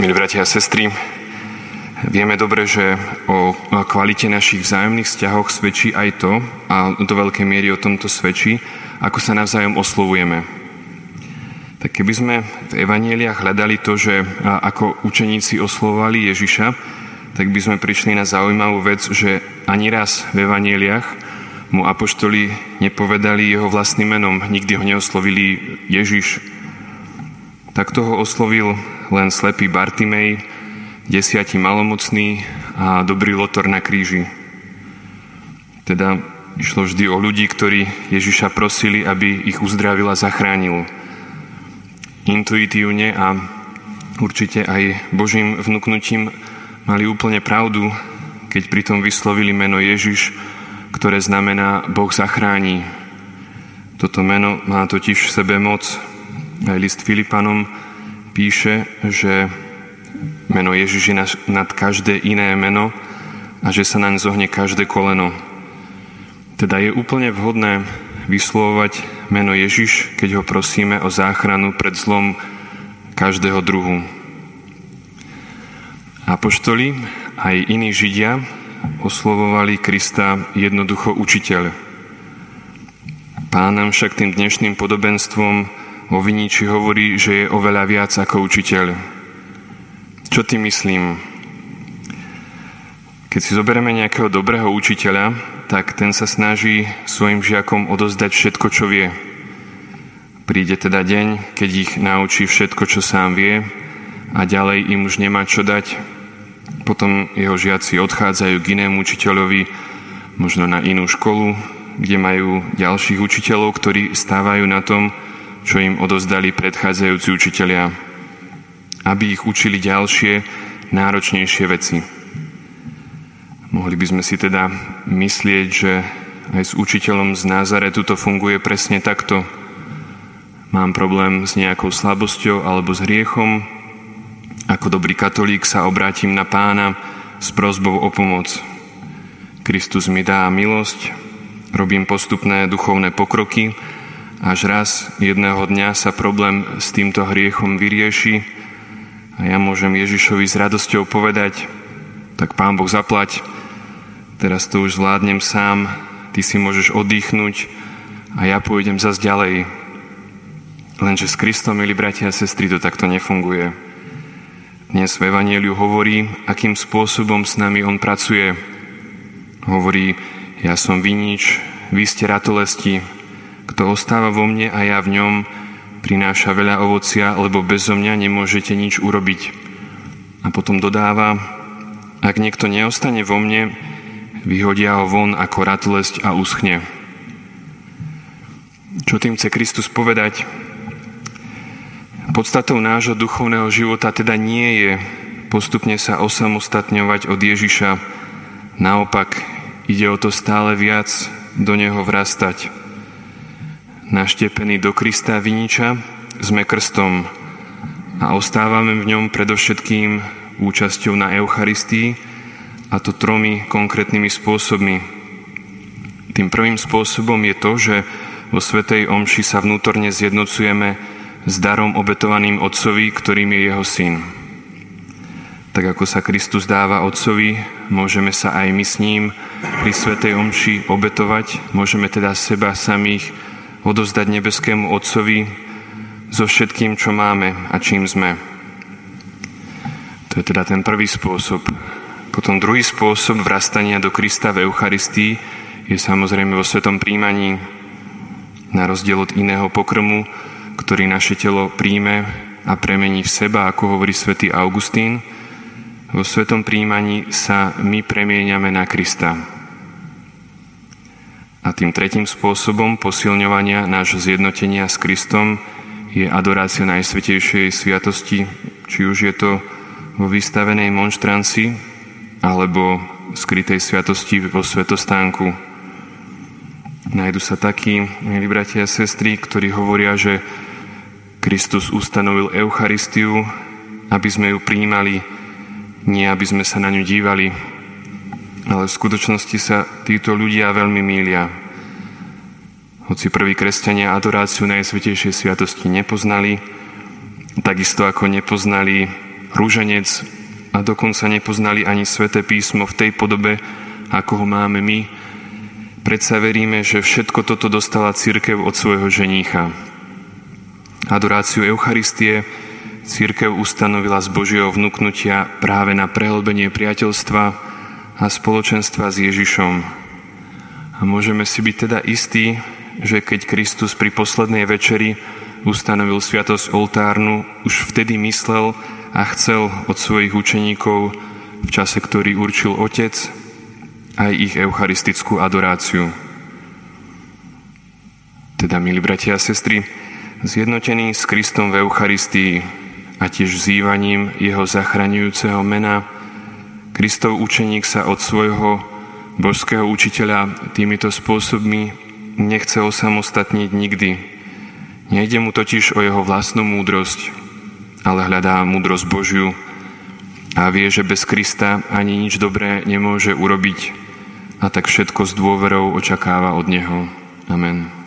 Milí bratia a sestry, vieme dobre, že o kvalite našich vzájomných vzťahoch svedčí aj to, a do veľkej miery o tomto svedčí, ako sa navzájom oslovujeme. Tak keby sme v Evanieliach hľadali to, že ako učeníci oslovovali Ježiša, tak by sme prišli na zaujímavú vec, že ani raz v Evanieliach mu apoštoli nepovedali jeho vlastným menom, nikdy ho neoslovili Ježiš. Tak toho oslovil len slepý Bartimej, desiatí malomocný a dobrý lotor na kríži. Teda išlo vždy o ľudí, ktorí Ježiša prosili, aby ich uzdravil a zachránil. Intuitívne a určite aj Božím vnúknutím mali úplne pravdu, keď pritom vyslovili meno Ježiš, ktoré znamená Boh zachráni. Toto meno má totiž v sebe moc. Aj list Filipanom píše, že meno Ježiš je nad každé iné meno a že sa naň zohne každé koleno. Teda je úplne vhodné vyslovovať meno Ježiš, keď ho prosíme o záchranu pred zlom každého druhu. Apoštoli aj iní Židia oslovovali Krista jednoducho učiteľ. Pán nám však tým dnešným podobenstvom o viniči hovorí, že je oveľa viac ako učiteľ. Čo ty myslím? Keď si zoberieme nejakého dobrého učiteľa, tak ten sa snaží svojim žiakom odozdať všetko, čo vie. Príde teda deň, keď ich naučí všetko, čo sám vie a ďalej im už nemá čo dať. Potom jeho žiaci odchádzajú k inému učiteľovi, možno na inú školu, kde majú ďalších učiteľov, ktorí stávajú na tom, čo im odozdali predchádzajúci učitelia, aby ich učili ďalšie, náročnejšie veci. Mohli by sme si teda myslieť, že aj s učiteľom z Názaretu to funguje presne takto. Mám problém s nejakou slabosťou alebo s hriechom. Ako dobrý katolík sa obrátim na pána s prozbou o pomoc. Kristus mi dá milosť, robím postupné duchovné pokroky, až raz jedného dňa sa problém s týmto hriechom vyrieši a ja môžem Ježišovi s radosťou povedať, tak Pán Boh zaplať, teraz to už zvládnem sám, ty si môžeš oddychnúť a ja pôjdem zase ďalej. Lenže s Kristom, milí bratia a sestry, to takto nefunguje. Dnes v Evangeliu hovorí, akým spôsobom s nami On pracuje. Hovorí, ja som vinič, vy ste ratolesti, kto ostáva vo mne a ja v ňom, prináša veľa ovocia, lebo bezo mňa nemôžete nič urobiť. A potom dodáva, ak niekto neostane vo mne, vyhodia ho von ako ratolesť a uschne. Čo tým chce Kristus povedať? Podstatou nášho duchovného života teda nie je postupne sa osamostatňovať od Ježiša. Naopak, ide o to stále viac do Neho vrastať naštepení do Krista Viniča, sme krstom a ostávame v ňom predovšetkým účasťou na Eucharistii a to tromi konkrétnymi spôsobmi. Tým prvým spôsobom je to, že vo Svetej Omši sa vnútorne zjednocujeme s darom obetovaným Otcovi, ktorým je jeho syn. Tak ako sa Kristus dáva Otcovi, môžeme sa aj my s ním pri Svetej Omši obetovať, môžeme teda seba samých odozdať nebeskému Otcovi so všetkým, čo máme a čím sme. To je teda ten prvý spôsob. Potom druhý spôsob vrastania do Krista v Eucharistii je samozrejme vo svetom príjmaní, na rozdiel od iného pokrmu, ktorý naše telo príjme a premení v seba, ako hovorí svätý Augustín, vo svetom príjmaní sa my premieňame na Krista. A tým tretím spôsobom posilňovania nášho zjednotenia s Kristom je adorácia Najsvetejšej sviatosti, či už je to vo vystavenej monštranci alebo skrytej sviatosti vo svetostánku. Najdu sa takí, milí bratia a sestry, ktorí hovoria, že Kristus ustanovil Eucharistiu, aby sme ju príjmali, nie aby sme sa na ňu dívali, ale v skutočnosti sa títo ľudia veľmi mília. Hoci prví kresťania adoráciu Najsvetejšej sviatosti nepoznali, takisto ako nepoznali rúženec a dokonca nepoznali ani sveté písmo v tej podobe, ako ho máme my, predsa veríme, že všetko toto dostala církev od svojho ženícha. Adoráciu Eucharistie církev ustanovila z Božieho vnúknutia práve na prehlbenie priateľstva a spoločenstva s Ježišom. A môžeme si byť teda istí, že keď Kristus pri poslednej večeri ustanovil sviatosť oltárnu, už vtedy myslel a chcel od svojich učeníkov v čase, ktorý určil Otec, aj ich eucharistickú adoráciu. Teda, milí bratia a sestry, zjednotení s Kristom v Eucharistii a tiež vzývaním jeho zachraňujúceho mena, Kristov učeník sa od svojho božského učiteľa týmito spôsobmi nechce osamostatniť nikdy. Nejde mu totiž o jeho vlastnú múdrosť, ale hľadá múdrosť Božiu a vie, že bez Krista ani nič dobré nemôže urobiť a tak všetko s dôverou očakáva od Neho. Amen.